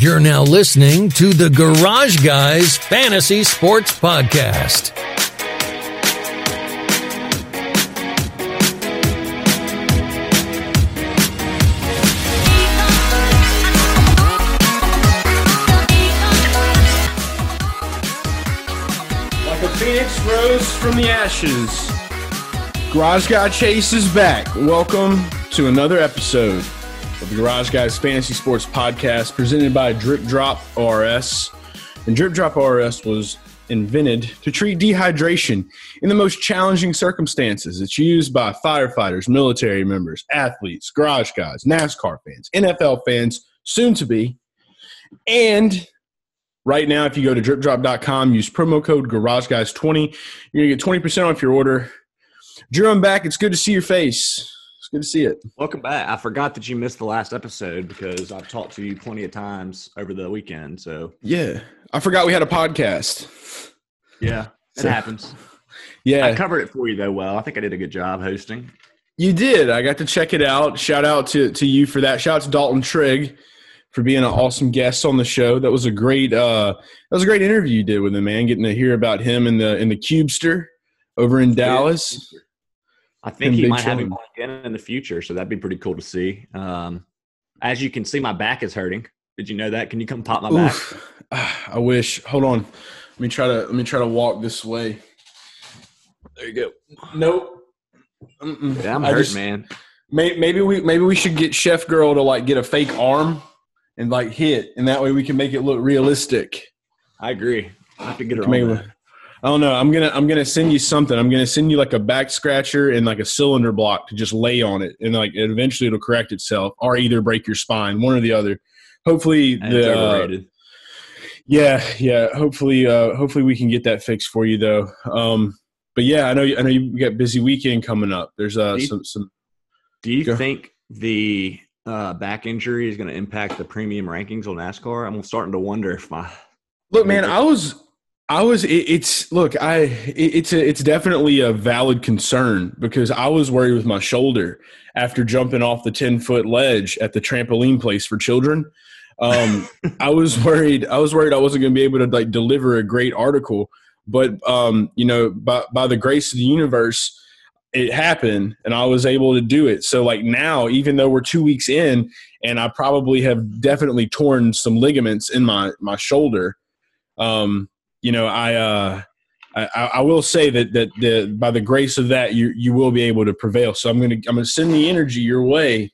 You're now listening to the Garage Guys Fantasy Sports Podcast. Like a phoenix rose from the ashes. Garage Guy Chase is back. Welcome to another episode of the Garage Guys Fantasy Sports Podcast presented by Drip Drop ORS. And Drip Drop ORS was invented to treat dehydration in the most challenging circumstances. It's used by firefighters, military members, athletes, garage guys, NASCAR fans, NFL fans, soon to be, and Right now, if you go to dripdrop.com, use promo code GarageGuys20, you're going to get 20% off your order. Drew, I'm back. It's good to see your face. Good to see it. Welcome back. I forgot that you missed the last episode because I've talked to you plenty of times over the weekend. So Yeah. I forgot we had a podcast. yeah, it So- happens. Yeah. I covered it for you though. Well, I think I did a good job hosting. You did. I got to check it out. Shout out to, to you for that. Shout out to Dalton Trigg for being an awesome guest on the show. That was a great uh that was a great interview you did with him, man. Getting to hear about him in the in the Cubester over in Dallas. I think he might have him again in the future, so that'd be pretty cool to see. Um, as you can see, my back is hurting. Did you know that? Can you come pop my back? Oof. Ah, I wish. Hold on. Let me try to let me try to walk this way. There you go. Nope. Mm-mm. Yeah, I'm I hurt, just- man. May, maybe we maybe we should get Chef Girl to like get a fake arm and like hit, and that way we can make it look realistic. I agree. I have to get her Maybe- on that. I don't know. I'm gonna I'm gonna send you something. I'm gonna send you like a back scratcher and like a cylinder block to just lay on it, and like it eventually it'll correct itself, or either break your spine, one or the other. Hopefully, And the uh. Yeah, yeah. Hopefully, uh, hopefully we can get that fixed for you, though. Um, but yeah, I know, I know you got busy weekend coming up. There's uh, Do you- some, some. Do you Go. think the uh, back injury is going to impact the premium rankings on NASCAR? I'm starting to wonder if my Look, man, I was, I was. It, it's look, I, it, it's a, it's definitely a valid concern because I was worried with my shoulder after jumping off the ten foot ledge at the trampoline place for children. Um, I was worried. I was worried I wasn't going to be able to like deliver a great article. But um, you know, by by the grace of the universe, it happened, and I was able to do it. So like now, even though we're two weeks in, and I probably have definitely torn some ligaments in my my shoulder. Um, you know, I uh, I, I will say that that the, by the grace of that, you you will be able to prevail. So I'm gonna I'm gonna send the energy your way.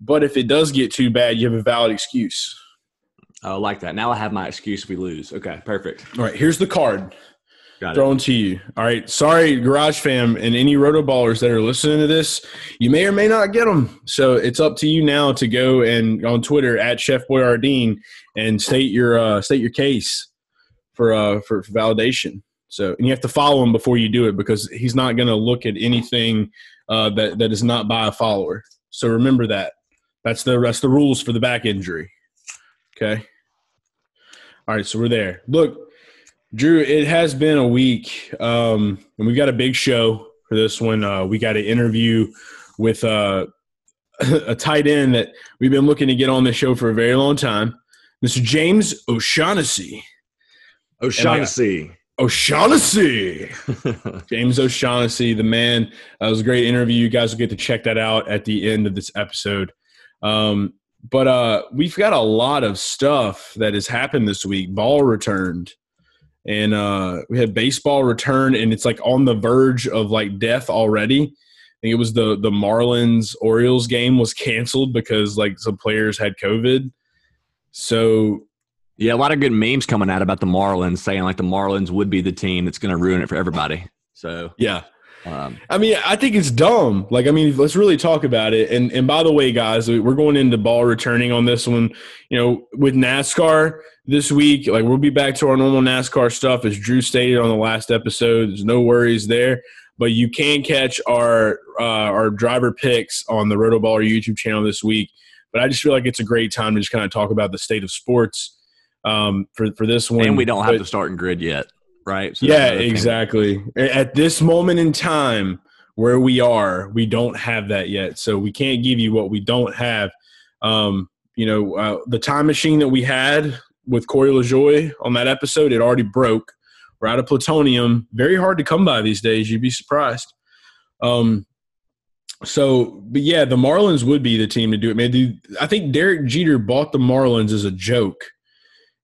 But if it does get too bad, you have a valid excuse. I like that. Now I have my excuse if we lose. Okay, perfect. All right, here's the card Got it. thrown to you. All right, sorry, Garage Fam, and any Roto Ballers that are listening to this, you may or may not get them. So it's up to you now to go and on Twitter at Chef BoiRDeen and state your uh, state your case for uh, for, validation. So and you have to follow him before you do it because he's not going to look at anything uh, that that is not by a follower. So remember that. That's the that's the rules for the back injury. Okay. All right, so we're there. Look, Drew, it has been a week, um, and we've got a big show for this one. Uh, we got an interview with uh, a tight end that we've been looking to get on the show for a very long time, Mr. James O'Shaughnessy. O'Shaughnessy. O'Shaughnessy. James O'Shaughnessy, the man. That was a great interview. You guys will get to check that out at the end of this episode. Um, but uh, we've got a lot of stuff that has happened this week. Ball returned, and uh, we had baseball return, and it's like on the verge of like death already. I think it was the the Marlins Orioles game was canceled because like some players had COVID. So yeah, a lot of good memes coming out about the Marlins, saying like the Marlins would be the team that's going to ruin it for everybody. So, yeah, um, I mean, I think it's dumb. Like, I mean, let's really talk about it. And and by the way, guys, we're going into ball returning on this one. You know, with NASCAR this week, like we'll be back to our normal NASCAR stuff, as Drew stated on the last episode. There's no worries there. But you can catch our uh, our driver picks on the Rotoballer YouTube channel this week. But I just feel like it's a great time to just kind of talk about the state of sports um, for for this one. and we don't have But- the starting grid yet, right? So yeah, that's another thing. exactly. At this moment in time where we are, we don't have that yet. So we can't give you what we don't have. Um, you know, uh, the time machine that we had with Corey LaJoie on that episode, it already broke. We're out of plutonium. Very hard to come by these days. You'd be surprised. Um, so, but yeah, the Marlins would be the team to do it, man. Dude, I think Derek Jeter bought the Marlins as a joke,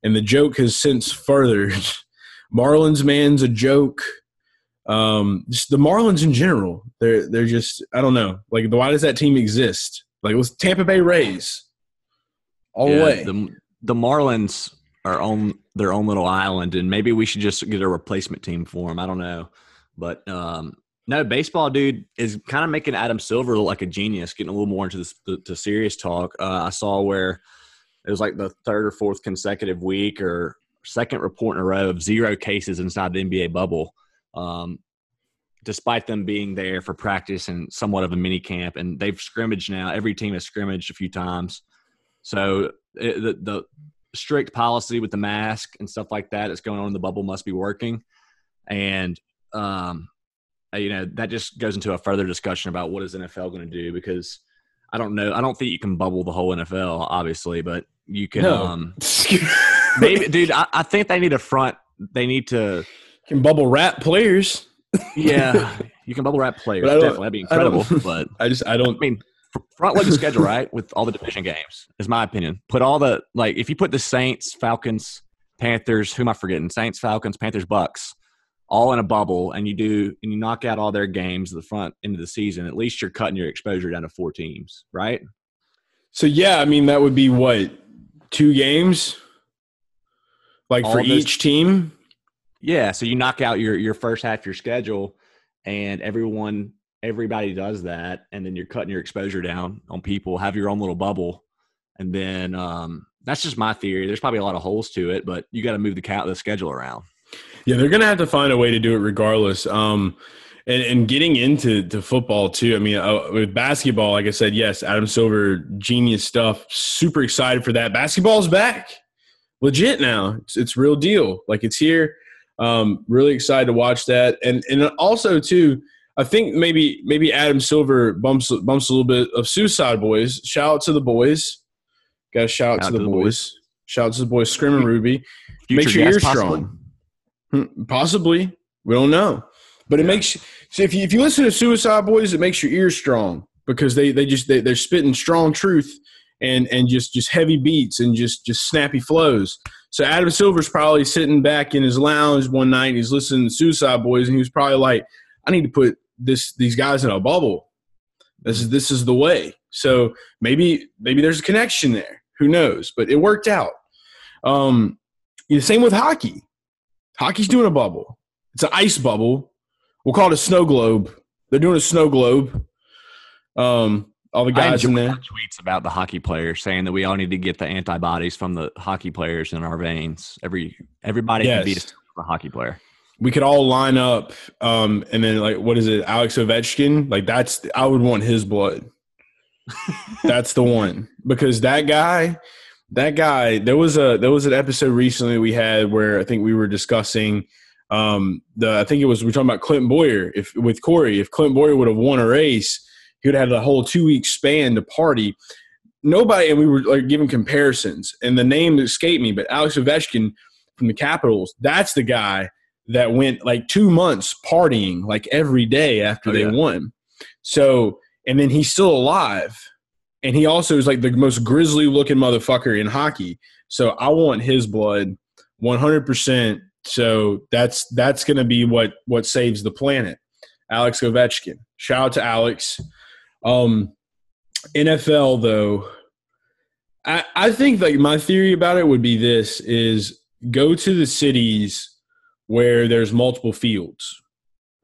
and the joke has since furthered. Marlins man's a joke. Um, just the Marlins in general, they're they're just I don't know. Like, why does that team exist? Like, it was Tampa Bay Rays all yeah, the way. The, the Marlins are on their own little island, and maybe we should just get a replacement team for them. I don't know, but um, no, baseball dude is kind of making Adam Silver look like a genius. Getting a little more into this to serious talk. Uh, I saw where it was like the third or fourth consecutive week or second report in a row of zero cases inside the NBA bubble. Um, despite them being there for practice and somewhat of a mini camp, and they've scrimmaged now. Every team has scrimmaged a few times, so it, the, the strict policy with the mask and stuff like that that's going on in the bubble must be working, and um, uh, you know that just goes into a further discussion about what is NFL going to do because I don't know. I don't think you can bubble the whole NFL, obviously, but you can. No. Um, maybe, dude. I, I, think they need a front. They need to can bubble wrap players. yeah, you can bubble wrap players. Definitely, that'd be incredible. I but I just I don't. I mean, front load the schedule right with all the division games is my opinion. Put all the like if you put the Saints, Falcons, Panthers. Who am I forgetting? Saints, Falcons, Panthers, Bucks all in a bubble and you do and you knock out all their games at the front end of the season, at least you're cutting your exposure down to four teams, right? So yeah, I mean that would be what two games, like all for each team. Yeah, so you knock out your your first half your schedule, and everyone everybody does that, and then you're cutting your exposure down on people. Have your own little bubble, and then um, that's just my theory. There's probably a lot of holes to it, but you got to move the count the schedule around. Yeah, they're gonna have to find a way to do it regardless. Um, and, and getting into to football too. I mean, uh, with basketball, like I said, yes, Adam Silver, genius stuff. Super excited for that. Basketball's back, legit now. It's, it's real deal. Like it's here. Um, really excited to watch that, and and also too. I think maybe maybe Adam Silver bumps bumps a little bit of Suicide Boys. Shout out to the boys. Got a shout out to, to the, boys. boys. Shout out to the boys, Scrim and Ruby. Future Make sure you're strong. Hmm, possibly, we don't know. But it makes so if you if you listen to Suicide Boys, it makes your ears strong because they they just they, they're spitting strong truth and and just just heavy beats and just just snappy flows. So Adam Silver's probably sitting back in his lounge one night and he's listening to Suicide Boys and he was probably like, I need to put this these guys in a bubble. This is this is the way. So maybe maybe there's a connection there. Who knows? But it worked out. Um, the same with hockey. Hockey's doing a bubble. It's an ice bubble. We'll call it a snow globe. They're doing a snow globe. Um, all the guys in there. Tweets about the hockey players saying that we all need to get the antibodies from the hockey players in our veins. Every everybody yes. can beat a hockey player. We could all line up, um, and then like what is it, Alex Ovechkin? Like that's I would want his blood. that's the one because that guy that guy there was a there was an episode recently we had where i think we were discussing um the i think it was we are talking about Clint Bowyer if with corey if Clint Bowyer would have won a race he would have had a whole two week span to party nobody and we were like giving comparisons and the name escaped me but alex ovechkin from the capitals that's the guy that went like two months partying like every day after oh, they yeah. won so and then he's still alive and he also is like the most grisly looking motherfucker in hockey. So I want his blood 100%. So that's that's going to be what what saves the planet. Alex Ovechkin. Shout out to Alex. Um, NFL though, I, I think like my theory about it would be this is go to the cities where there's multiple fields.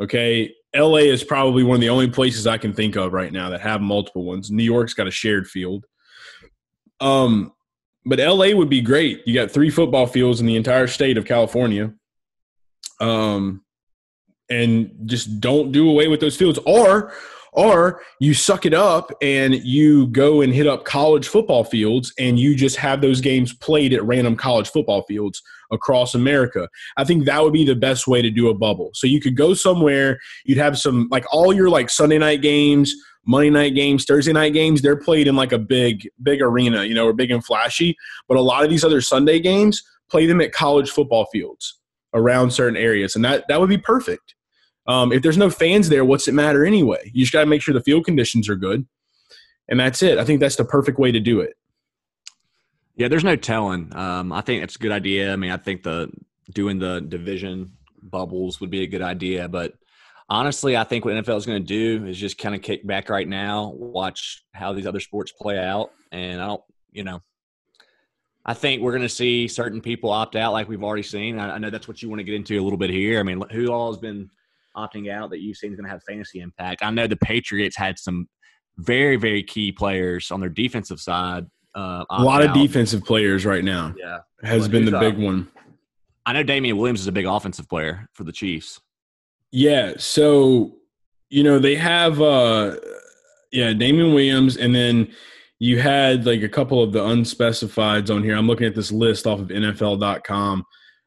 Okay. LA is probably one of the only places I can think of right now that have multiple ones. New York's got a shared field. Um, but LA would be great. You got three football fields in the entire state of California. Um, and just don't do away with those fields. Or or you suck it up and you go and hit up college football fields and you just have those games played at random college football fields across America. I think that would be the best way to do a bubble. So you could go somewhere, you'd have some like all your like Sunday night games, Monday night games, Thursday night games, they're played in like a big, big arena, you know, or big and flashy. But a lot of these other Sunday games play them at college football fields around certain areas, and that that would be perfect. Um, if there's no fans there, what's it matter anyway? You just got to make sure the field conditions are good, and that's it. I think that's the perfect way to do it. Yeah, there's no telling. Um, I think it's a good idea. I mean, I think the doing the division bubbles would be a good idea, but honestly, I think what NFL is going to do is just kind of kick back right now, watch how these other sports play out, and I don't, you know, I think we're going to see certain people opt out, like we've already seen. I, I know that's what you want to get into a little bit here. I mean, who all has been opting out that you've seen is going to have fantasy impact? I know the Patriots had some very, very key players on their defensive side. Uh, A lot of defensive players right now Yeah, has been the up? big one. I know Damien Williams is a big offensive player for the Chiefs. Yeah, so you know they have uh yeah, Damien Williams and then you had like a couple of the unspecifieds on here. I'm looking at this list off of NFL.com.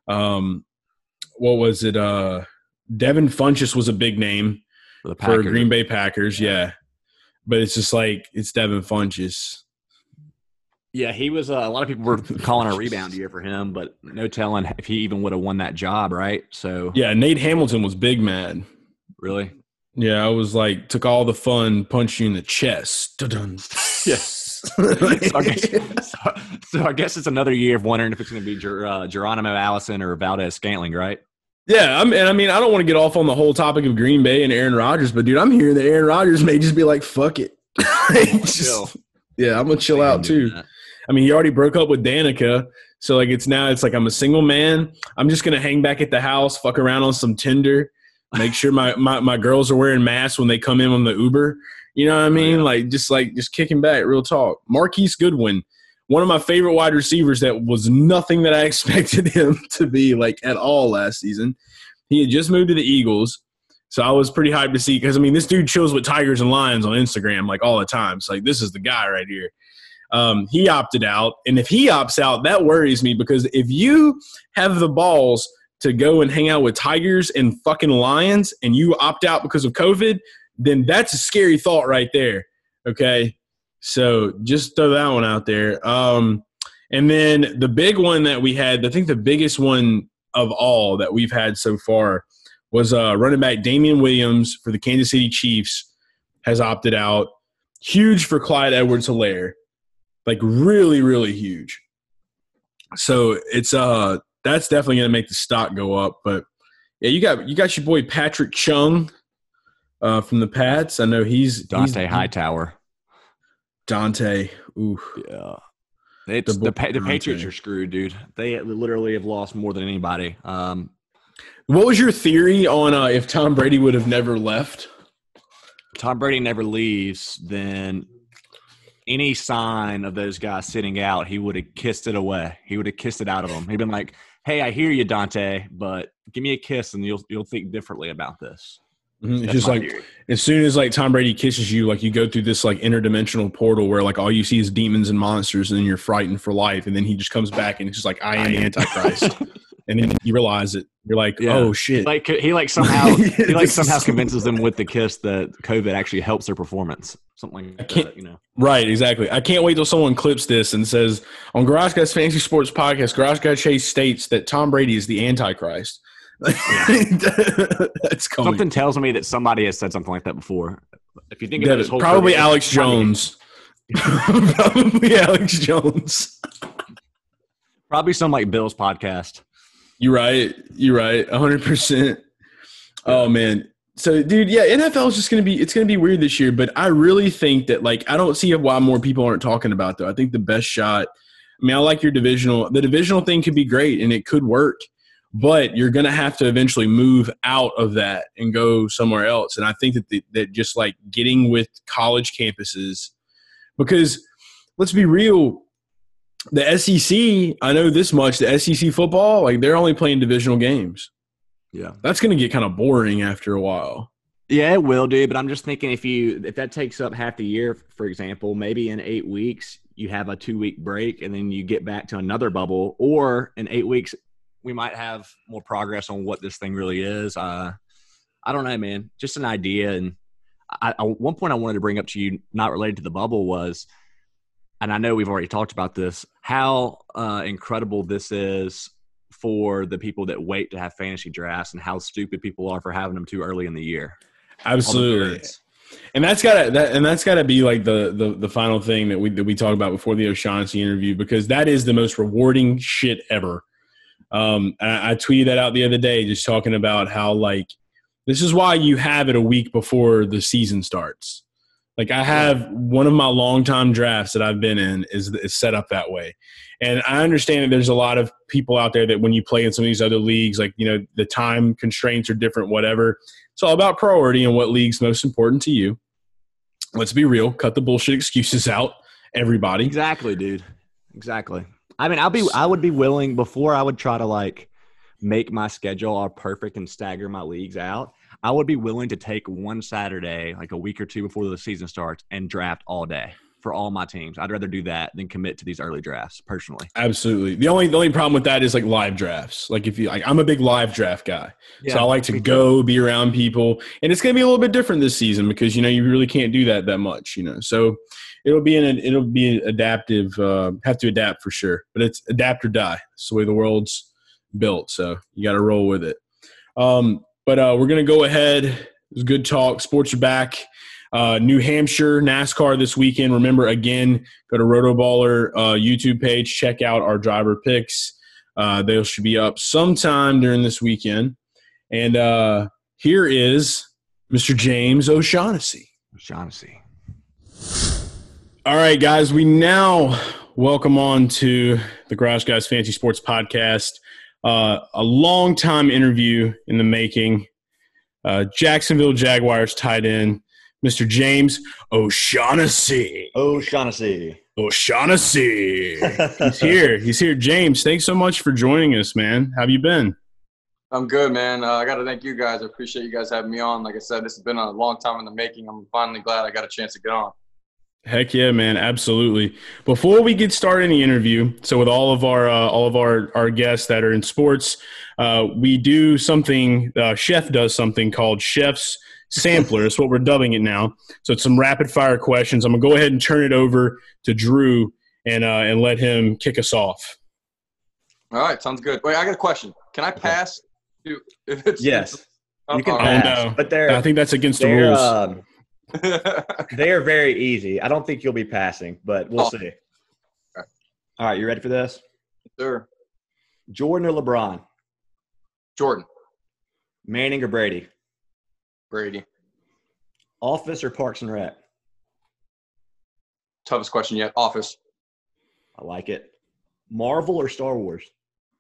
Um what was it uh Devin Funchess was a big name For the for Green Bay Packers, yeah. But it's just like it's Devin Funchess. Yeah, he was. Uh, a lot of people were calling a rebound year for him, but no telling if he even would have won that job, right? So, Yeah, Nate Hamilton was big mad. really, Yeah, I was like took all the fun, punched you in the chest. Dun-dun. Yes. so, I guess, so, so I guess it's another year of wondering if it's going to be Ger, uh, Geronimo Allison or Valdes-Scantling, right? Yeah, I'm, and I mean, I don't want to get off on the whole topic of Green Bay and Aaron Rodgers, but dude, I'm hearing that Aaron Rodgers may just be like, "Fuck it." Just- Chill. yeah, I'm gonna chill out too. I mean, he already broke up with Danica, so like it's now it's like I'm a single man. I'm just gonna hang back at the house, fuck around on some Tinder, make sure my my, my girls are wearing masks when they come in on the Uber. You know what I oh, mean? yeah. Like just like just kicking back, real talk. Marquise Goodwin, one of my favorite wide receivers that was nothing that I expected him to be like at all last season. He had just moved to the Eagles. So I was pretty hyped to see because I mean this dude chills with tigers and lions on Instagram like all the time. It's like this is the guy right here. Um, he opted out, and if he opts out, that worries me because if you have the balls to go and hang out with tigers and fucking lions, and you opt out because of COVID, then that's a scary thought right there. Okay, so just throw that one out there. Um, and then the big one that we had, I think the biggest one of all that we've had so far was uh, running back Damien Williams for the Kansas City Chiefs has opted out. Huge for Clyde Edwards-Helaire. Like really, really huge. So it's uh that's definitely gonna make the stock go up. But yeah, you got you got your boy Patrick Chung uh from the Pats. I know he's Dont'a he's, Hightower. Dont'a. Ooh. Yeah. It's The the pa- the Patriots are screwed, dude. They literally have lost more than anybody. Um, What was your theory on uh, if Tom Brady would have never left? Tom Brady never leaves, then any sign of those guys sitting out, he would have kissed it away. He would have kissed it out of them. He'd been like, "Hey, I hear you, Dont'a, but give me a kiss, and you'll you'll think differently about this." Mhm. It's just like theory. as soon as like Tom Brady kisses you, like you go through this like interdimensional portal where like all you see is demons and monsters, and then you're frightened for life, and then he just comes back and it's just like I am the Antichrist, and then you realize it. You're like, Yeah. oh shit. like he like somehow he like somehow convinces them with the kiss that COVID actually helps their performance. Something like can't- that, you know. Right, exactly. I can't wait till someone clips this and says on Garage Guys Fantasy Sports Podcast, Garage Guy Chase states that Tom Brady is the Antichrist. That's coming. Something tells me that somebody has said something like that before. If you think about That- this whole probably COVID, Alex Jones. probably Alex Jones. Probably some like Bill's podcast. You're right. You're right. 100%. Oh, man. So, dude, yeah, NFL is just going to be, it's going to be weird this year, but I really think that, like, I don't see why more people aren't talking about, though. I think the best shot, I mean, I like your divisional, the divisional thing could be great and it could work, but you're going to have to eventually move out of that and go somewhere else. And I think that, the, that just like getting with college campuses, because let's be real, the SEC, I know this much, the SEC football, like they're only playing divisional games. Yeah. That's going to get kind of boring after a while. Yeah, it will do. But I'm just thinking if you if that takes up half the year, for example, maybe in eight weeks you have a two week break and then you get back to another bubble, or in eight weeks we might have more progress on what this thing really is. Uh, I don't know, man. Just an idea, and I, I, one point I wanted to bring up to you, not related to the bubble, was, and I know we've already talked about this, how uh, incredible this is for the people that wait to have fantasy drafts and how stupid people are for having them too early in the year. Absolutely. And that's gotta that and that's gotta be like the the the final thing that we that we talked about before the O'Shaughnessy interview because that is the most rewarding shit ever. Um, I, I tweeted that out the other day, just talking about how like this is why you have it a week before the season starts. Like I have one of my long-time drafts that I've been in is, is set up that way. And I understand that there's a lot of people out there that when you play in some of these other leagues, like, you know, the time constraints are different, whatever. It's all about priority and what league's most important to you. Let's be real, cut the bullshit excuses out, everybody. Exactly, dude. Exactly. I mean, I'll be I would be willing before I would try to like make my schedule all perfect and stagger my leagues out. I would be willing to take one Saturday, like a week or two before the season starts, and draft all day for all my teams. I'd rather do that than commit to these early drafts personally. Absolutely. The only the only problem with that is like live drafts. Like if you like I'm a big live draft guy. Yeah, so I like to go be around people. And it's gonna be a little bit different this season because you know you really can't do that that much, you know. So it'll be an it'll be an adaptive uh, have to adapt for sure. But it's adapt or die. It's the way the world's built. So you gotta roll with it. Um, but uh, we're gonna go ahead. It was good talk. Sports are back. Uh, New Hampshire NASCAR this weekend. Remember, again, go to Rotoballer uh, YouTube page. Check out our driver picks. Uh, they should be up sometime during this weekend. And uh, here is Mr. James O'Shaughnessy. O'Shaughnessy. All right, guys. We now welcome on to the Garage Guys Fancy Sports Podcast. Uh, a long time interview in the making. Uh, Jacksonville Jaguars tight end Mr. James O'Shaughnessy. O'Shaughnessy. O'Shaughnessy. He's here. He's here. James, thanks so much for joining us, man. How have you been? I'm good, man. Uh, I got to thank you guys. I appreciate you guys having me on. Like I said, this has been a long time in the making. I'm finally glad I got a chance to get on. Heck yeah, man! Absolutely. Before we get started in the interview, so with all of our uh, all of our our guests that are in sports, uh, we do something. Uh, Chef does something called Chef's sampler. That's what we're dubbing it now. So it's some rapid fire questions. I'm gonna go ahead and turn it over to Drew and uh, and let him kick us off. All right, sounds good. Wait, I got a question. Can I pass? If it's, yes, oh, you can pass, no. but they're. I think that's against the rules. Um, they are very easy. I don't think you'll be passing, but we'll oh. see. All right, you ready for this? Sure. Jordan or LeBron? Jordan. Manning or Brady? Brady. Office or Parks and Rec? Toughest question yet. Office. I like it. Marvel or Star Wars?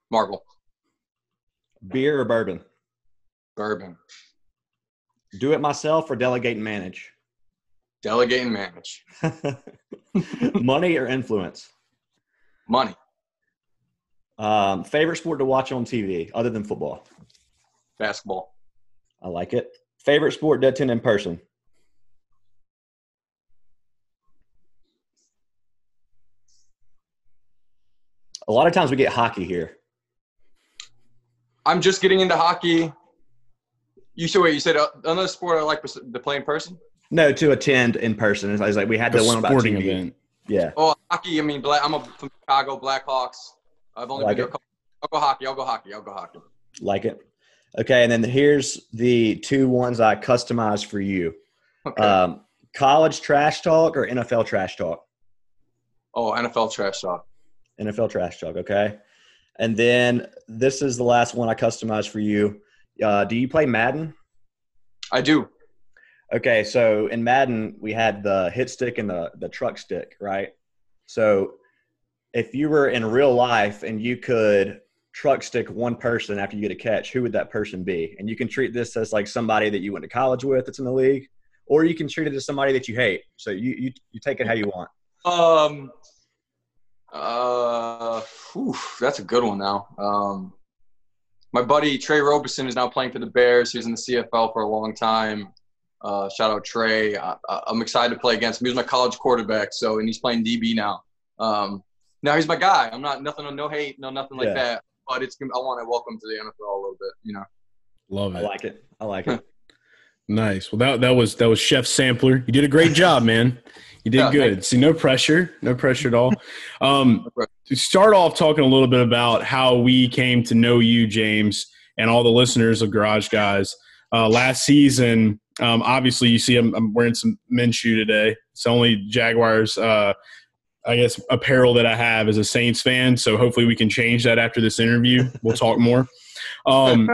Marvel. Beer or bourbon? Bourbon. Do it myself or delegate and manage? Delegate and manage. Money or influence? Money. Um, favorite sport to watch on TV other than football? Basketball. I like it. Favorite sport to attend in person? A lot of times we get hockey here. I'm just getting into hockey. You said wait. You said uh, another sport I like to play in person. No, to attend in person. I was like, we had the one about sporting TV. event. Yeah. Oh, hockey. I mean, I'm a, from Chicago Blackhawks. I've only like been to I'll go hockey. I'll go hockey. I'll go hockey. Like it. Okay, and then here's the two ones I customized for you. Okay. Um, college trash talk or NFL trash talk? Oh, NFL trash talk. NFL trash talk. Okay, and then this is the last one I customized for you. Uh, do you play Madden? I do. Okay, so in Madden we had the hit stick and the the truck stick, right? So if you were in real life and you could truck stick one person after you get a catch, who would that person be? And you can treat this as like somebody that you went to college with that's in the league, or you can treat it as somebody that you hate. So you you, you take it how you want. Um. Uh. Whew, that's a good one now. Um. My buddy Tre Roberson is now playing for the Bears. He was in the CFL for a long time. Uh, shout out Tre. I, am excited to play against him. He was my college quarterback, so and he's playing DB now. Um, now he's my guy. I'm not nothing, on no hate, no nothing like yeah. that but it's I want to welcome to the NFL a little bit, you know. Love it. I like it. I like it. Nice. Well, that that was that was Chef Sampler. You did a great job, man. You did Yeah, good. See, no pressure, no pressure at all. Um, to start off talking a little bit about how we came to know you, James, and all the listeners of Garage Guys. Uh, last season, um, obviously, you see I'm, I'm wearing some Minshew today. It's the only Jaguars, uh, I guess, apparel that I have as a Saints fan. So hopefully, we can change that after this interview. We'll talk more. Um,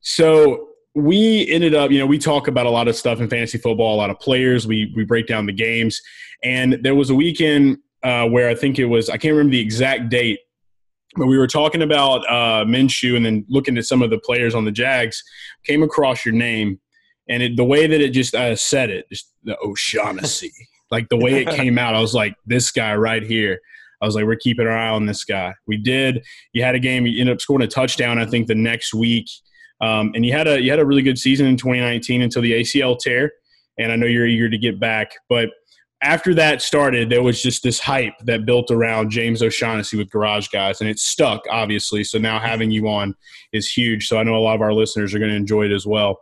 so we ended up, you know, we talk about a lot of stuff in fantasy football, a lot of players. We we break down the games, and there was a weekend uh, where I think it was I can't remember the exact date, but we were talking about uh, Minshew and then looking at some of the players on the Jags. Came across your name, and it, the way that it just uh, said it, just the O'Shaughnessy, like the way it came out, I was like, this guy right here. I was like, we're keeping our eye on this guy. We did. You had a game. You ended up scoring a touchdown. I think the next week, um, and you had a you had a really good season in 2019 until the ACL tear. And I know you're eager to get back, but after that started, there was just this hype that built around James O'Shaughnessy with Garage Guys, and it stuck, obviously. So now having you on is huge. So I know a lot of our listeners are going to enjoy it as well.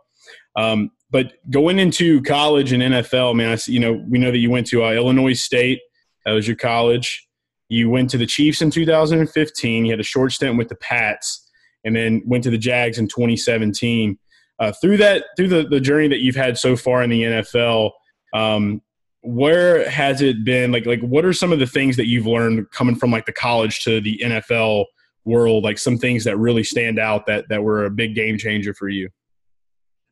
Um, but going into college and NFL, man, I you know we know that you went to uh, Illinois State. That was your college. You went to the Chiefs in 2015. You had a short stint with the Pats, and then went to the Jags in 2017. Uh, through that, through the, the journey that you've had so far in the NFL, um, where has it been? Like, like what are some of the things that you've learned coming from like the college to the NFL world? Like some things that really stand out that that were a big game changer for you.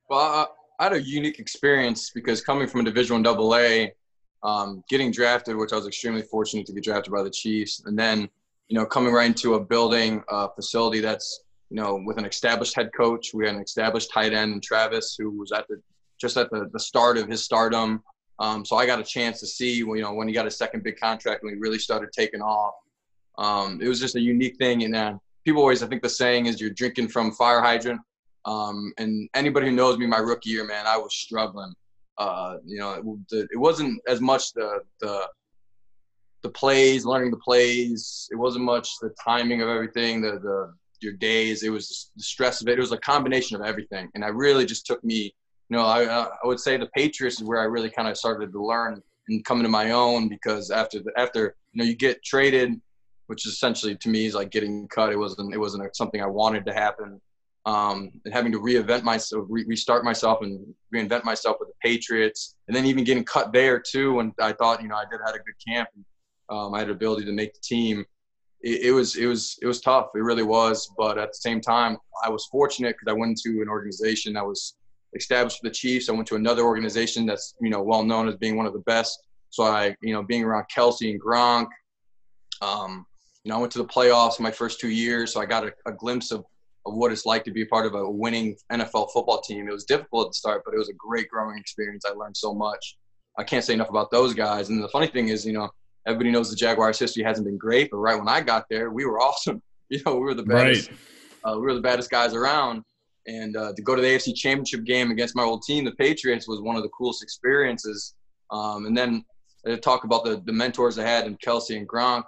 Well, I had a unique experience because coming from a Division One Double A, um, getting drafted, which I was extremely fortunate to get drafted by the Chiefs, and then you know coming right into a building uh, facility that's you know with an established head coach. We had an established tight end, Travis, who was at the just at the, the start of his stardom. Um, so I got a chance to see you know when he got his second big contract when he really started taking off. Um, it was just a unique thing, and uh, people always I think the saying is you're drinking from fire hydrant. Um, and anybody who knows me, my rookie year, man, I was struggling. Uh, you know, it, it, wasn't as much the the the plays, learning the plays. It wasn't much the timing of everything, the the your days. It was the stress of it. It was a combination of everything, and I really just took me. You know, I I would say the Patriots is where I really kind of started to learn and come into my own because after the after you know you get traded, which essentially to me is like getting cut. It wasn't it wasn't something I wanted to happen um, and having to reinvent myself, re- restart myself, and reinvent myself with the Patriots, and then even getting cut there too. And I thought, you know, I did had a good camp, and um, I had ability to make the team. It, it, was it was it was tough. It really was. But at the same time, I was fortunate because I went to an organization that was established for the Chiefs. I went to another organization that's you know well known as being one of the best. So I you know being around Kelce and Gronk. Um, you know, I went to the playoffs my first two years, so I got a, a glimpse of of what it's like to be part of a winning NFL football team. It was difficult at the start, but it was a great growing experience. I learned so much. I can't say enough about those guys. And the funny thing is, you know, everybody knows the Jaguars' history hasn't been great, but right when I got there, we were awesome. You know, we were the baddest. Right. Uh, we were the baddest guys around. And uh, to go to the AFC Championship game against my old team, the Patriots, was one of the coolest experiences. Um, and then to talk about the, the mentors I had in Kelce and Gronk.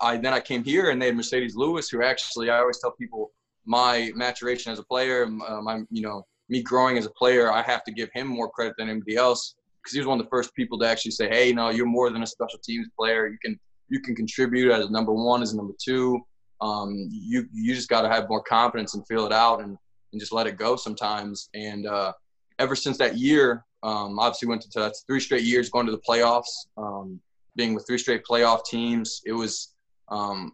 I then I came here and they had Marcedes Lewis, who actually I always tell people my maturation as a player, uh, my you know me growing as a player, I have to give him more credit than anybody else because he was one of the first people to actually say, "Hey, no, you're more than a special teams player. You can you can contribute as number one, as number two. Um, you you just got to have more confidence and feel it out and and just let it go sometimes." And uh, ever since that year, um, obviously went to that's three straight years going to the playoffs, um, being with three straight playoff teams. It was um,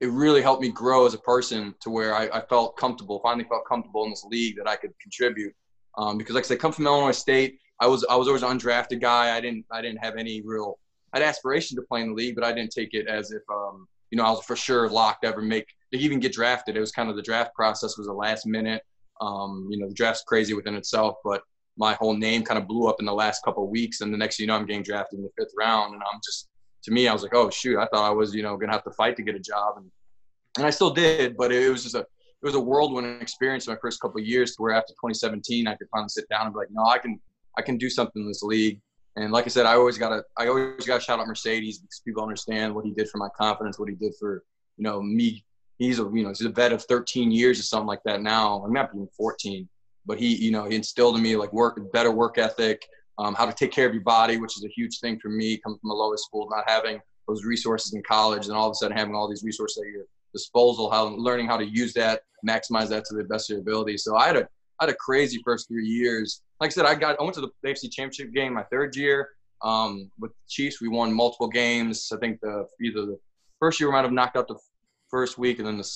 it really helped me grow as a person to where I, I, felt comfortable, finally felt comfortable in this league that I could contribute. Um, because like I said, come from Illinois State, I was I was always an undrafted guy. I didn't I didn't have any real I had aspiration to play in the league, but I didn't take it as if um, you know I was for sure locked to ever make to even get drafted. It was kind of the draft process was the last minute. Um, you know the draft's crazy within itself, but my whole name kind of blew up in the last couple of weeks, and the next thing you know I'm getting drafted in the fifth round, and I'm just to me, I was like, oh shoot, I thought I was, you know, gonna have to fight to get a job, and and I still did, but it was just a it was a whirlwind experience in my first couple years. To where after 2017, I could finally sit down and be like, no, I can I can do something in this league. And like I said, I always got to I always got to shout out Marcedes because people understand what he did for my confidence, what he did for you know me. He's a you know he's a vet of 13 years or something like that now. I'm not even 14, but he, you know, he instilled in me like work, better work ethic, um, how to take care of your body, which is a huge thing for me coming from a lower school, not having those resources in college, and all of a sudden having all these resources at your disposal, how learning how to use that, maximize that to the best of your ability. So I had a I had a crazy first three years. Like I said, I got I went to the AFC Championship game my third year um, with the Chiefs. We won multiple games. I think the either the first year we might have knocked out the first week, and then the,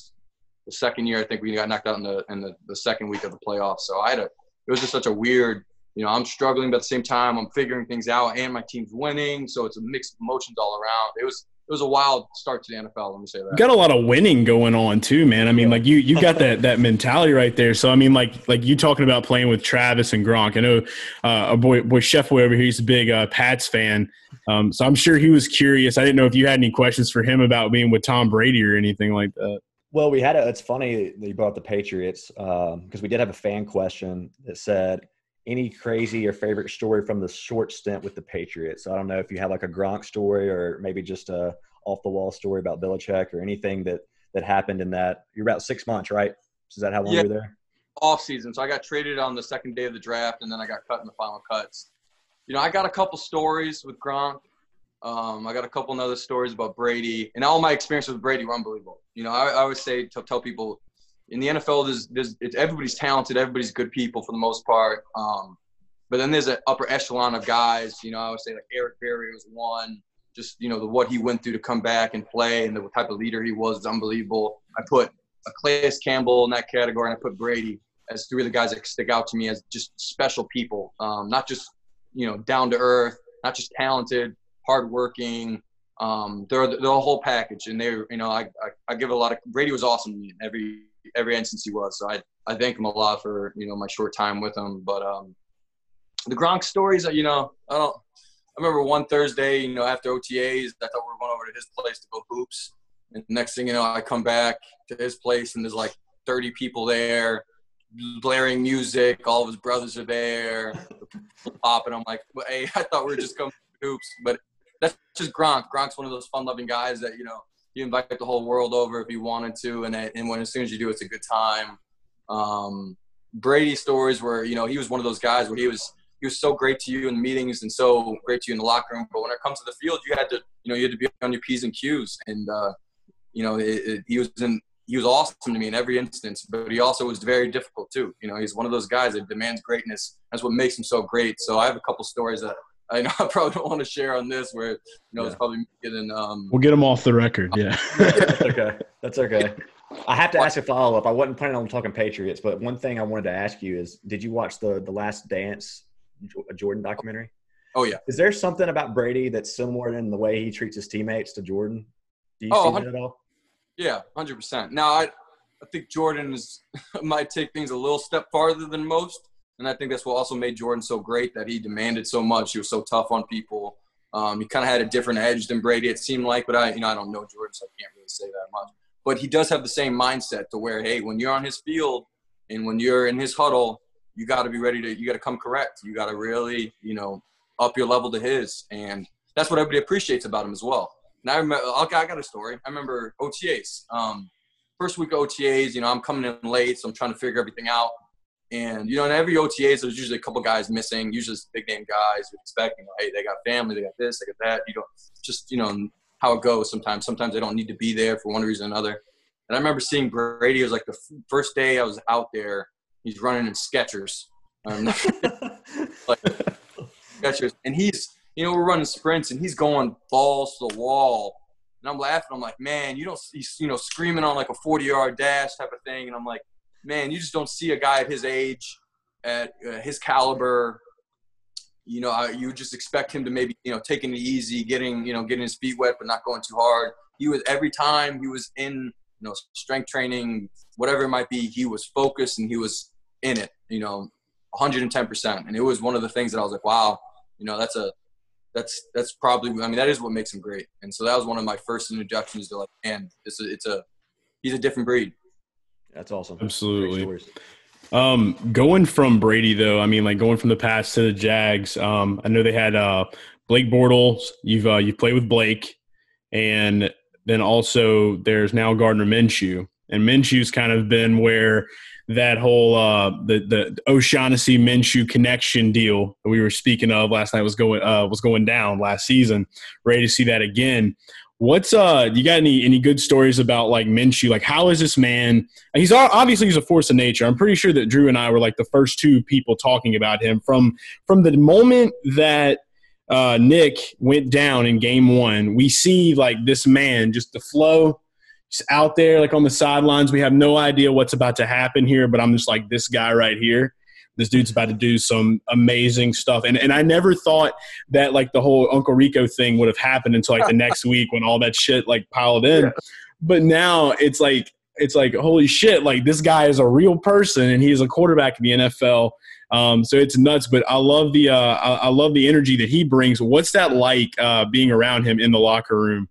the second year I think we got knocked out in the in the, the second week of the playoffs. So I had a it was just such a weird. You know, I'm struggling, but at the same time, I'm figuring things out, and my team's winning. So it's a mix of emotions all around. It was it was a wild start to the NFL. Let me say that. You got a lot of winning going on too, man. I mean, like you you got that that mentality right there. So I mean, like like you talking about playing with Travis and Gronk. I know uh, a boy boy Chef over here. He's a big uh, Pats fan. Um, so I'm sure he was curious. I didn't know if you had any questions for him about being with Tom Brady or anything like that. Well, we had a. It's funny that you brought up the Patriots because um, we did have a fan question that said any crazy or favorite story from the short stint with the Patriots. So I don't know if you have like a Gronk story or maybe just a off the wall story about Belichick or anything that that happened in that. You're about six months, right? Is that how long yeah. you were there? Off season. So I got traded on the second day of the draft, and then I got cut in the final cuts. You know, I got a couple stories with Gronk. Um, I got a couple other stories about Brady, and all my experiences with Brady were unbelievable. You know, I, I always say to tell people in the NFL, there's, there's it's, everybody's talented, everybody's good people for the most part. Um, but then there's an upper echelon of guys. You know, I would say like Eric Berry was one. Just you know the what he went through to come back and play, and the type of leader he was is unbelievable. I put a Calais Campbell in that category, and I put Brady as three of the guys that stick out to me as just special people, um, not just you know down to earth, not just talented, hardworking. Um, they're, they're the whole package, and they you know I, I, I give a lot of Brady was awesome every every instance he was. So I I thank him a lot for you know my short time with him. But um, the Gronk stories, you know, I don't. I remember one Thursday, you know, after OTAs, I thought we were going over to his place to go hoops. And next thing you know, I come back to his place and there's like 30 people there, blaring music. All of his brothers are there, popping. I'm like, hey, I thought we were just coming hoops, but that's just Gronk. Gronk's one of those fun-loving guys that you know you invite the whole world over if you wanted to, and and when as soon as you do, it's a good time. Um, Brady stories where you know he was one of those guys where he was he was so great to you in the meetings and so great to you in the locker room, but when it comes to the field, you had to you know you had to be on your p's and q's, and uh, you know it, it, he was in he was awesome to me in every instance, but he also was very difficult too. You know, he's one of those guys that demands greatness. That's what makes him so great. So I have a couple stories that I know I probably don't want to share on this where you know yeah. it's probably getting. Um, we'll get them off the record. Yeah. That's okay. That's okay. I have to ask a follow up. I wasn't planning on talking Patriots, but one thing I wanted to ask you is: Did you watch the the Last Dance Jordan documentary? Oh yeah. Is there something about Brady that's similar in the way he treats his teammates to Jordan? Do you oh, see that at all? Yeah, hundred percent. Now I, I think Jordan is might take things a little step farther than most. And I think that's what also made Jordan so great that he demanded so much. He was so tough on people. Um, he kind of had a different edge than Brady, it seemed like, but I, you know, I don't know Jordan, so I can't really say that much. But he does have the same mindset to where, hey, when you're on his field and when you're in his huddle, you got to be ready to, you got to come correct. You got to really, you know, up your level to his. And that's what everybody appreciates about him as well. And I remember, I got a story. I remember OTAs. Um, first week OTAs, you know, I'm coming in late, so I'm trying to figure everything out. And you know, in every OTAs, there's usually a couple guys missing. Usually, big name guys. You expect, you know, hey, they got family, they got this, they got that. You don't just, you know, how it goes. Sometimes, sometimes they don't need to be there for one reason or another. And I remember seeing Brady. It was like the first day I was out there. He's running in Skechers, um, like Skechers, and he's, you know, we're running sprints, and he's going balls to the wall. And I'm laughing. I'm like, man, you don't, he's, you know, screaming on like a 40 yard dash type of thing. And I'm like, man, you just don't see a guy at his age, at uh, his caliber. You know, you just expect him to maybe you know taking it easy, getting you know getting his feet wet, but not going too hard. He was every time he was in you know strength training, whatever it might be, he was focused and he was in it. You know, 110 percent, and it was one of the things that I was like, wow, you know, that's a that's that's probably I mean that is what makes him great. And so that was one of my first introductions to like, man, it's a, it's a he's a different breed. That's awesome. Absolutely. Um, going from Brady though, I mean, like going from the past to the Jags. Um, I know they had uh, Blake Bortles. You've uh, you played with Blake, and then also there's now Gardner Minshew. and Minshew's kind of been where that whole uh, the the O'Shaughnessy Minshew connection deal that we were speaking of last night was going uh, was going down last season. Ready to see that again. What's uh? You got any any good stories about like Minshew? Like, how is this man? He's obviously he's a force of nature. I'm pretty sure that Drew and I were like the first two people talking about him from from the moment that uh, Nick went down in Game One. We see like this man, just the flow just out there, like on the sidelines. We have no idea what's about to happen here, but I'm just like this guy right here. This dude's about to do some amazing stuff. And and I never thought that like the whole Uncle Rico thing would have happened until like the next week when all that shit like piled in. Yeah. But now it's like it's like holy shit, like this guy is a real person and he's a quarterback in the NFL. Um, so it's nuts, but I love the uh, I, I, love the energy that he brings. What's that like uh, being around him in the locker room?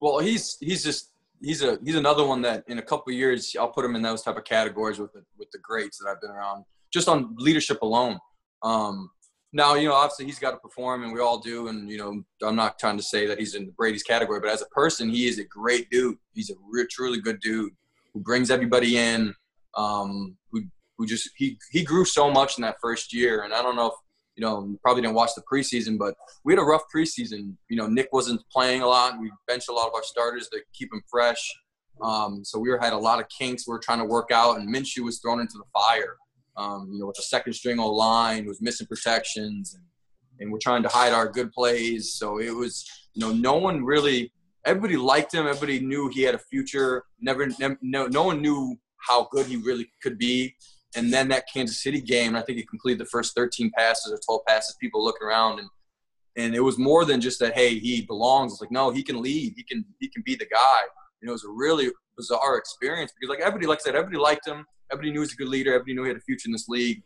Well, he's he's just he's a he's another one that in a couple years I'll put him in those type of categories with the, with the greats that I've been around just on leadership alone. Um, now you know obviously he's got to perform and we all do and you know I'm not trying to say that he's in the Brady's category but as a person he is a great dude. He's a real, truly good dude who brings everybody in. Um, who who just he he grew so much in that first year and I don't know if you know, probably didn't watch the preseason, but we had a rough preseason. You know, Nick wasn't playing a lot. We benched a lot of our starters to keep him fresh. Um, so we were, had a lot of kinks we were trying to work out, and Minshew was thrown into the fire. Um, you know, with the second string O line, was missing protections, and, and we're trying to hide our good plays. So it was, you know, no one really. Everybody liked him. Everybody knew he had a future. Never, never no, no one knew how good he really could be. And then that Kansas City game, I think he completed the first 13 passes or 12 passes. People looking around, and and it was more than just that. Hey, he belongs. It's like no, he can lead. He can he can be the guy. And it was a really bizarre experience because like everybody, like I said, everybody liked him. Everybody knew he was a good leader. Everybody knew he had a future in this league.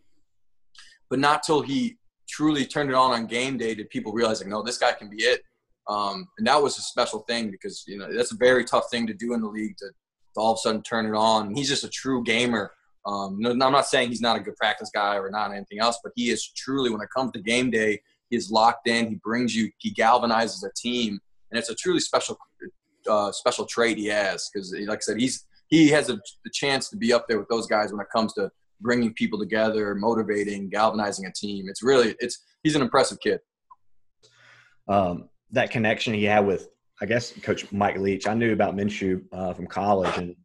But not till he truly turned it on on game day did people realize like no, this guy can be it. Um, and that was a special thing because you know that's a very tough thing to do in the league to, to all of a sudden turn it on. And he's just a true gamer um, no, I'm not saying he's not a good practice guy or not anything else, but he is truly, when it comes to game day, he is locked in. He brings you, he galvanizes a team, and it's a truly special, uh, special trait he has because, like I said, he's he has a, the chance to be up there with those guys when it comes to bringing people together, motivating, galvanizing a team. It's really, it's he's an impressive kid. Um, that connection he had with, I guess, Coach Mike Leach. I knew about Minshew uh, from college, and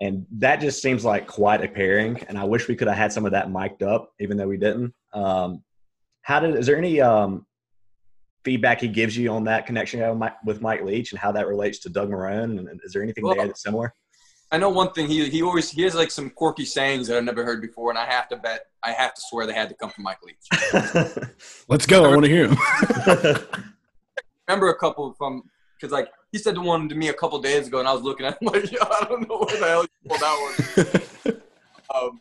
and that just seems like quite a pairing. And I wish we could have had some of that mic'd up, even though we didn't. Um, how did, is there any um, feedback he gives you on that connection with Mike Leach and how that relates to Doug Marrone? And is there anything well, there that's similar? I know one thing. He he always he has like some quirky sayings that I've never heard before, and I have to bet I have to swear they had to come from Mike Leach. Let's go. I want to hear him. remember a couple from because like he said the one to me a couple days ago, and I was looking at him like, yeah, I don't know where the hell he pulled that one. um,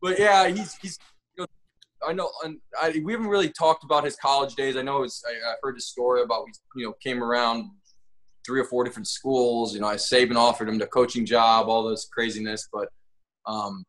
but yeah, he's he's. You know, I know, and I, we haven't really talked about his college days. I know I, I heard his story about he, you know, came around three or four different schools. You know, I Saban offered him the coaching job, all this craziness, but um,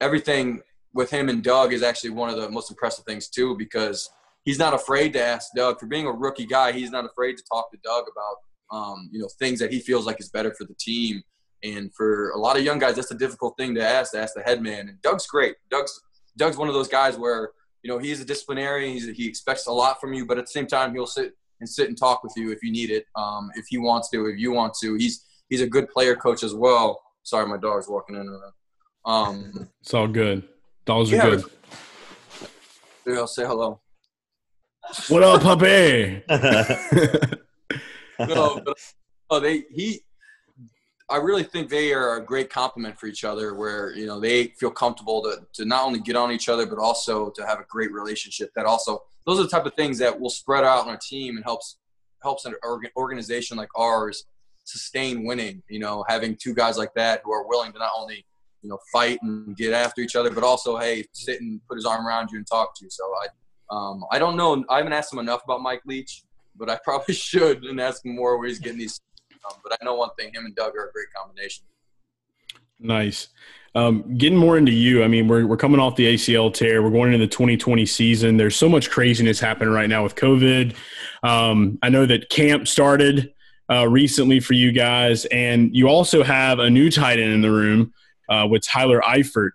everything with him and Doug is actually one of the most impressive things too, because he's not afraid to ask Doug for being a rookie guy. He's not afraid to talk to Doug about um, you know things that he feels like is better for the team. And for a lot of young guys, that's a difficult thing to ask. To ask the head man. And Doug's great. Doug's Doug's one of those guys where you know he's a disciplinarian. He's, he expects a lot from you, but at the same time, he'll sit and sit and talk with you if you need it. Um, if he wants to, if you want to, he's he's a good player coach as well. Sorry, my dog's walking in. Um, it's all good. Dogs are yeah, good. I'll say hello. What up, puppy? no, but oh, they he. I really think they are a great complement for each other, where you know they feel comfortable to to not only get on each other, but also to have a great relationship. That also those are the type of things that will spread out on a team and helps helps an organization like ours sustain winning. You know, having two guys like that who are willing to not only you know fight and get after each other, but also hey, sit and put his arm around you and talk to you. So I um, I don't know. I haven't asked him enough about Mike Leach but I probably should and ask him more where he's getting these. Um, but I know one thing: him and Doug are a great combination. Nice. Um, getting more into you, I mean, we're, we're coming off the ACL tear. We're going into the 2020 season. There's so much craziness happening right now with COVID. Um, I know that camp started uh, recently for you guys, and you also have a new tight end in the room uh, with Tyler Eifert.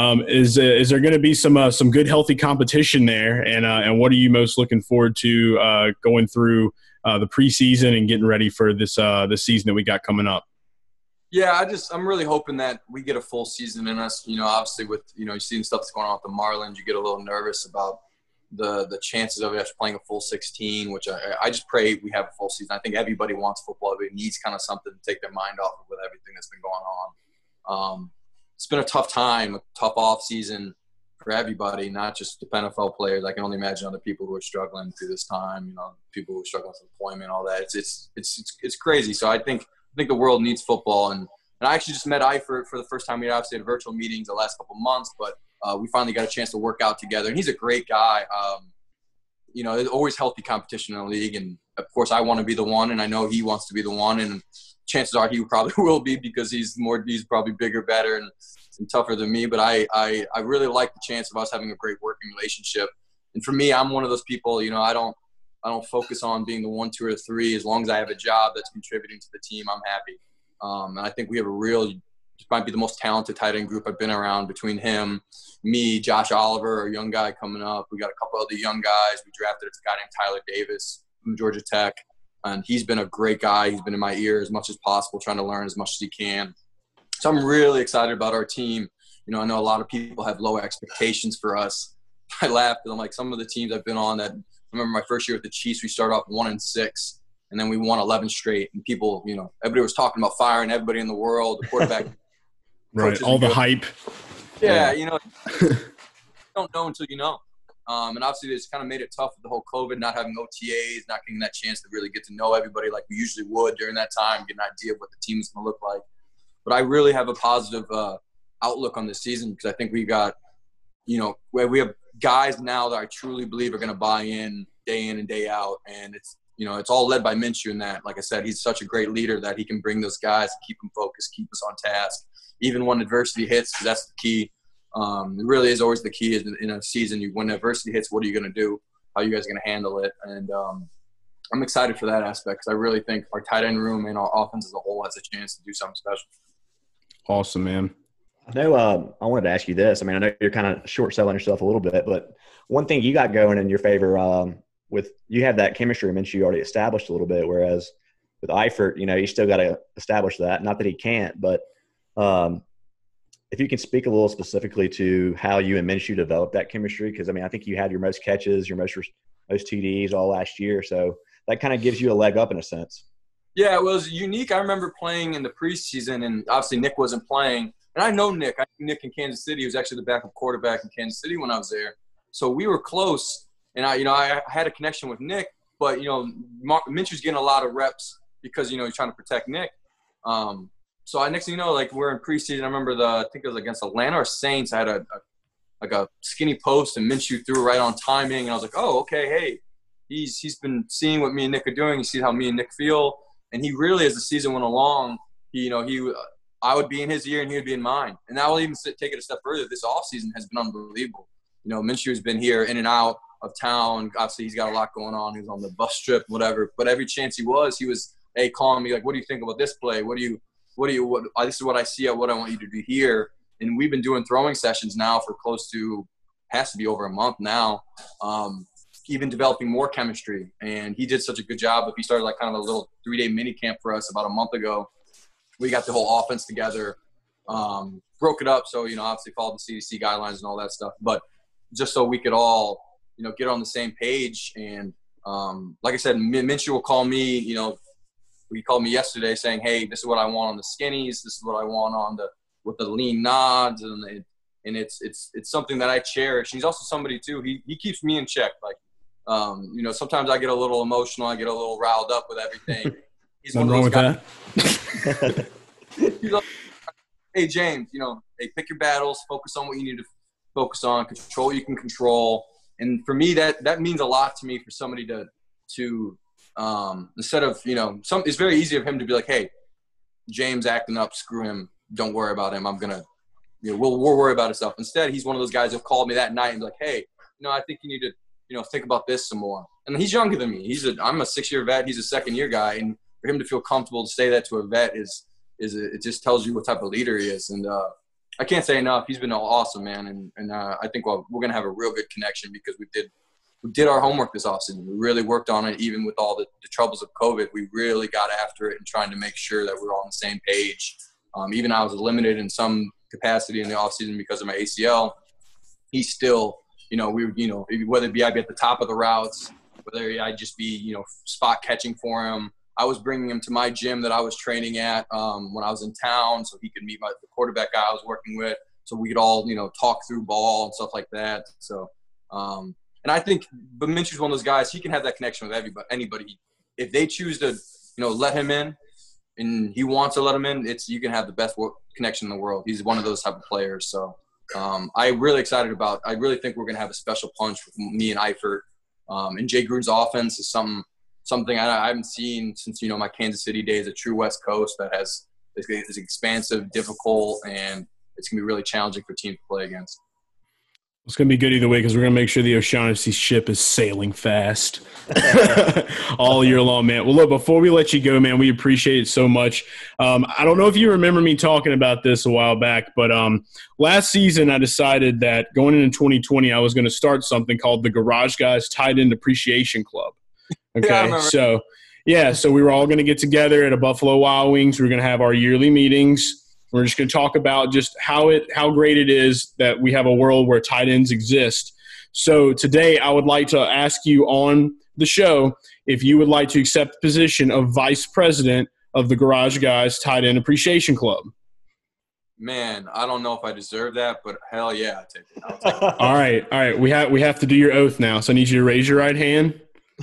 Um, is uh, is there going to be some uh, some good healthy competition there? And uh, and what are you most looking forward to uh, going through uh, the preseason and getting ready for this uh, this season that we got coming up? Yeah, I just I'm really hoping that we get a full season in us. You know, obviously with you know you seeing stuff that's going on with the Marlins, you get a little nervous about the the chances of us playing a full 16. Which I, I just pray we have a full season. I think everybody wants football. Everybody needs kind of something to take their mind off of with everything that's been going on. Um, it's been a tough time, a tough off season for everybody, not just the NFL players. I can only imagine other people who are struggling through this time. You know, people who are struggling with employment, all that. It's it's it's it's, crazy. So I think I think the world needs football, and and I actually just met Eifert for the first time. We obviously had virtual meetings the last couple months, but uh, we finally got a chance to work out together. And he's a great guy. Um, you know, there's always healthy competition in the league, and of course, I want to be the one, and I know he wants to be the one, and chances are he probably will be because he's more he's probably bigger, better, and, and tougher than me. But I, I I really like the chance of us having a great working relationship. And for me, I'm one of those people. You know, I don't I don't focus on being the one, two, or three. As long as I have a job that's contributing to the team, I'm happy. Um, and I think we have a real might be the most talented tight end group I've been around between him, me, Josh Oliver, a young guy coming up. We got a couple other young guys. We drafted a guy named Tyler Davis from Georgia Tech and he's been a great guy. He's been in my ear as much as possible, trying to learn as much as he can. So I'm really excited about our team. You know, I know a lot of people have low expectations for us. I laugh because I'm like some of the teams I've been on that. I remember my first year with the Chiefs, we started off one and six, and then we won 11 straight. And people, you know, everybody was talking about firing everybody in the world, the quarterback. right, all the hype. Yeah, you know, you don't know until you know. Um, and obviously, it's kind of made it tough with the whole COVID, not having OTAs, not getting that chance to really get to know everybody like we usually would during that time, get an idea of what the team is going to look like. But I really have a positive uh, outlook on this season because I think we got, you know, where we have guys now that I truly believe are going to buy in day in and day out, and it's you know it's all led by Minshew. In that, like I said, he's such a great leader that he can bring those guys, keep them focused, keep us on task, even when adversity hits. Cause That's the key um, it really is always the key is in a season. You, when adversity hits, what are you going to do? How are you guys going to handle it? And um, I'm excited for that aspect because I really think our tight end room and our offense as a whole has a chance to do something special. Awesome, man. I know. Uh, I wanted to ask you this. I mean, I know you're kind of short selling yourself a little bit, but one thing you got going in your favor um, with you have that chemistry. I mentioned you already established a little bit, whereas with Eifert, you know, you still got to establish that. Not that he can't, but um, if you can speak a little specifically to how you and Minshew developed that chemistry, because I mean, I think you had your most catches, your most most TDs all last year, so that kind of gives you a leg up in a sense. Yeah, it was unique. I remember playing in the preseason, and obviously Nick wasn't playing, and I know Nick. I Nick in Kansas City. He was actually the backup quarterback in Kansas City when I was there, so we were close. And I, you know, I had a connection with Nick, but you know, Mark, Minshew's getting a lot of reps because you know he's trying to protect Nick. Um, so I next thing you know, like we're in preseason. I remember the I think it was against Atlanta or Saints. I had a, a like a skinny post and Minshew threw right on timing, and I was like, oh okay, hey, he's he's been seeing what me and Nick are doing. He sees how me and Nick feel, and he really, as the season went along, he you know he uh, I would be in his ear and he would be in mine. And I will even take it a step further. This off season has been unbelievable. You know, Minshew has been here in and out of town. Obviously, he's got a lot going on. He was on the bus trip, whatever. But every chance he was, he was, hey, calling me like, what do you think about this play? What do you what do you what this is what I see what I want you to do here. And we've been doing throwing sessions now for close to has to be over a month now um, even developing more chemistry. And he did such a good job. If he started like kind of a little three day mini camp for us about a month ago. We got the whole offense together um, broke it up. So you know obviously followed the CDC guidelines and all that stuff. But just so we could all you know get on the same page and um, like I said Minshew will call me you know he called me yesterday saying, "Hey, this is what I want on the skinnies. This is what I want on the with the lean nods, and it, and it's it's it's something that I cherish. He's also somebody too. He he keeps me in check. Like, um, you know, sometimes I get a little emotional. I get a little riled up with everything. He's Nothing wrong with that. like, hey James, you know, hey, pick your battles. Focus on what you need to focus on. Control what you can control. And for me, that that means a lot to me for somebody to to um, instead of you know, some it's very easy of him to be like, hey, James acting up, screw him, don't worry about him. I'm gonna, you know, we'll we'll worry about himself. Instead, he's one of those guys who called me that night and be like, hey, you know, I think you need to, you know, think about this some more. And he's younger than me. He's a I'm a six year vet. He's a second year guy, and for him to feel comfortable to say that to a vet is is it just tells you what type of leader he is. And uh, I can't say enough. He's been awesome, man. And and uh, I think well, we're gonna have a real good connection because we did we did our homework this offseason. We really worked on it, even with all the, the, troubles of COVID. We really got after it and trying to make sure that we are on the same page. Um, even I was limited in some capacity in the offseason because of my ACL. He still, you know, we, you know, whether it be I'd be at the top of the routes, whether I'd just be, you know, spot catching for him. I was bringing him to my gym that I was training at um, when I was in town, so he could meet my the quarterback guy I was working with, so we could all, you know, talk through ball and stuff like that. So, um, and I think but Minshew's one of those guys. He can have that connection with everybody, anybody. If they choose to, you know, let him in, and he wants to let him in, it's you can have the best connection in the world. He's one of those type of players. So um, I'm really excited about. I really think we're going to have a special punch with me and Eifert. Um, and Jay Gruden's offense is something something I, I, haven't seen since you know my Kansas City days. A true West Coast that has is expansive, difficult, and it's going to be really challenging for teams to play against. It's going to be good either way because we're going to make sure the O'Shaughnessy ship is sailing fast all year long, man. Well, look, before we let you go, man, we appreciate it so much. Um, I don't know if you remember me talking about this a while back, but um, last season I decided that going into 2020, I was going to start something called the Garage Guys Tight End Appreciation Club. Okay, yeah, so yeah, so we were all going to get together at a Buffalo Wild Wings. We are going to have our yearly meetings we're just going to talk about just how it how great it is that we have a world where tight ends exist. So today, I would like to ask you on the show if you would like to accept the position of vice president of the Garage Guys Tight End Appreciation Club. Man, I don't know if I deserve that, but hell yeah, I take it. Take it. all right, all right. We have we have to do your oath now, so I need you to raise your right hand.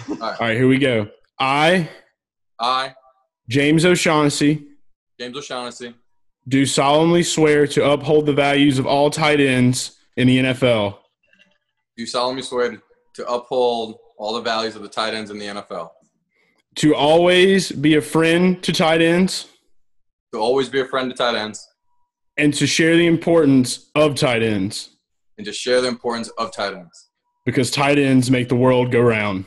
All right, all right here we go. I, I, James O'Shaughnessy, James O'Shaughnessy, do solemnly swear to uphold the values of all tight ends in the NFL. Do solemnly swear to, uphold all the values of the tight ends in the NFL. To always be a friend to tight ends. To always be a friend to tight ends. And to share the importance of tight ends. And to share the importance of tight ends. Because tight ends make the world go round.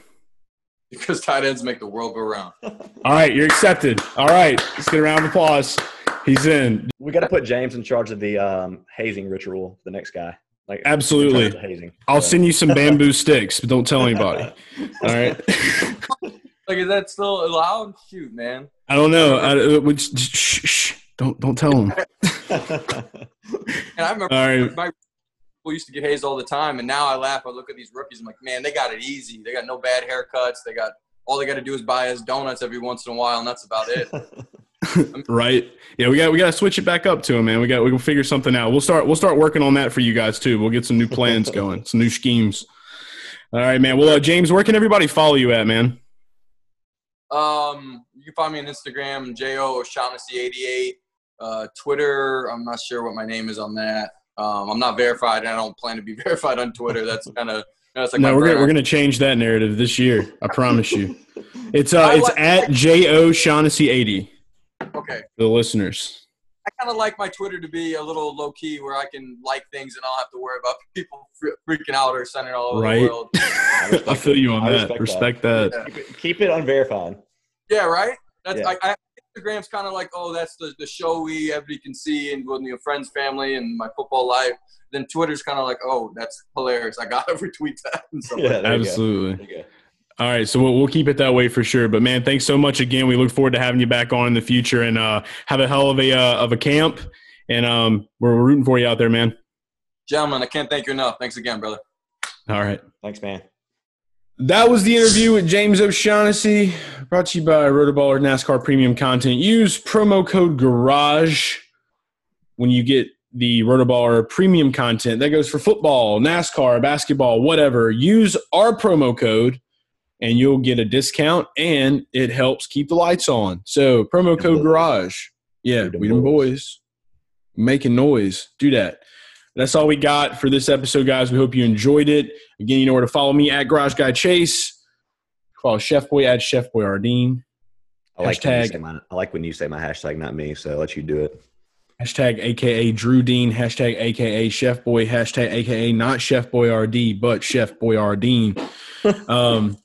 Because tight ends make the world go round. all right, you're accepted. All right, let's get a round of applause. He's in. We got to put James in charge of the um, hazing ritual. The next guy. Like absolutely hazing. I'll send you some bamboo sticks, but don't tell anybody. All right. like is that still allowed? Shoot, man. I don't know. I, uh, which, shh, shh, don't don't tell them. and I remember All right. my people used to get hazed all the time, and now I laugh. I look at these rookies. I'm like, man, they got it easy. They got no bad haircuts. They got all they got to do is buy us donuts every once in a while, and that's about it. right? Yeah, we got we got to switch it back up to him, man. We got we can figure something out. We'll start we'll start working on that for you guys too. We'll get some new plans going, some new schemes. All right, man. Well, uh, James, where can everybody follow you at, man? Um, you can find me on Instagram, Jo O'Shaughnessy88. Uh, Twitter, I'm not sure what my name is on that. Um, I'm not verified, and I don't plan to be verified on Twitter. That's kind of like no, we're gonna, we're gonna change that narrative this year. I promise you. It's uh, it's like, at Jo Shaughnessy eighty. Okay. For the listeners. I kind of like my Twitter to be a little low key, where I can like things and I don't have to worry about people freaking out or sending all over right. the world. I, I feel you on I that. Respect, respect that. that. Keep, it, keep, it, unverified. Yeah, right. That's yeah. I, Instagram's kind of like, oh, that's the, the show we everybody can see and with your friends, family, and my football life. Then Twitter's kind of like, oh, that's hilarious. I got to retweet that. yeah, like absolutely. All right, so we'll, we'll keep it that way for sure. But man, thanks so much again. We look forward to having you back on in the future and uh, have a hell of a uh, of a camp. And um, we're rooting for you out there, man. Gentlemen, I can't thank you enough. Thanks again, brother. All right, thanks, man. That was the interview with James O'Shaughnessy, brought to you by RotoBaller NASCAR Premium Content. Use promo code GARAGE when you get the RotoBaller Premium Content. That goes for football, NASCAR, basketball, whatever. Use our promo code and you'll get a discount and it helps keep the lights on. So promo code garage. Yeah, we them boys making noise. Do that. That's all we got for this episode, guys. We hope you enjoyed it. Again, you know where to follow me at Garage Guy Chase. Follow Chef Boy at Chef BoiRDeen. I like, hashtag, my, I like when you say my hashtag, not me. So I'll let you do it. Hashtag AKA Drew Dean. Hashtag AKA Chef Boy. Hashtag AKA not Chef Boy RD, but Chef BoiRDeen. um,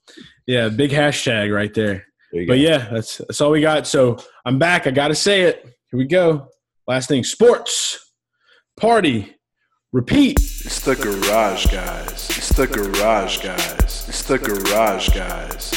yeah, big hashtag right there. But yeah, that's that's all we got. So I'm back. I got to say it. Here we go. Last thing: sports, party, repeat. It's the garage guys. It's the garage guys. It's the garage guys.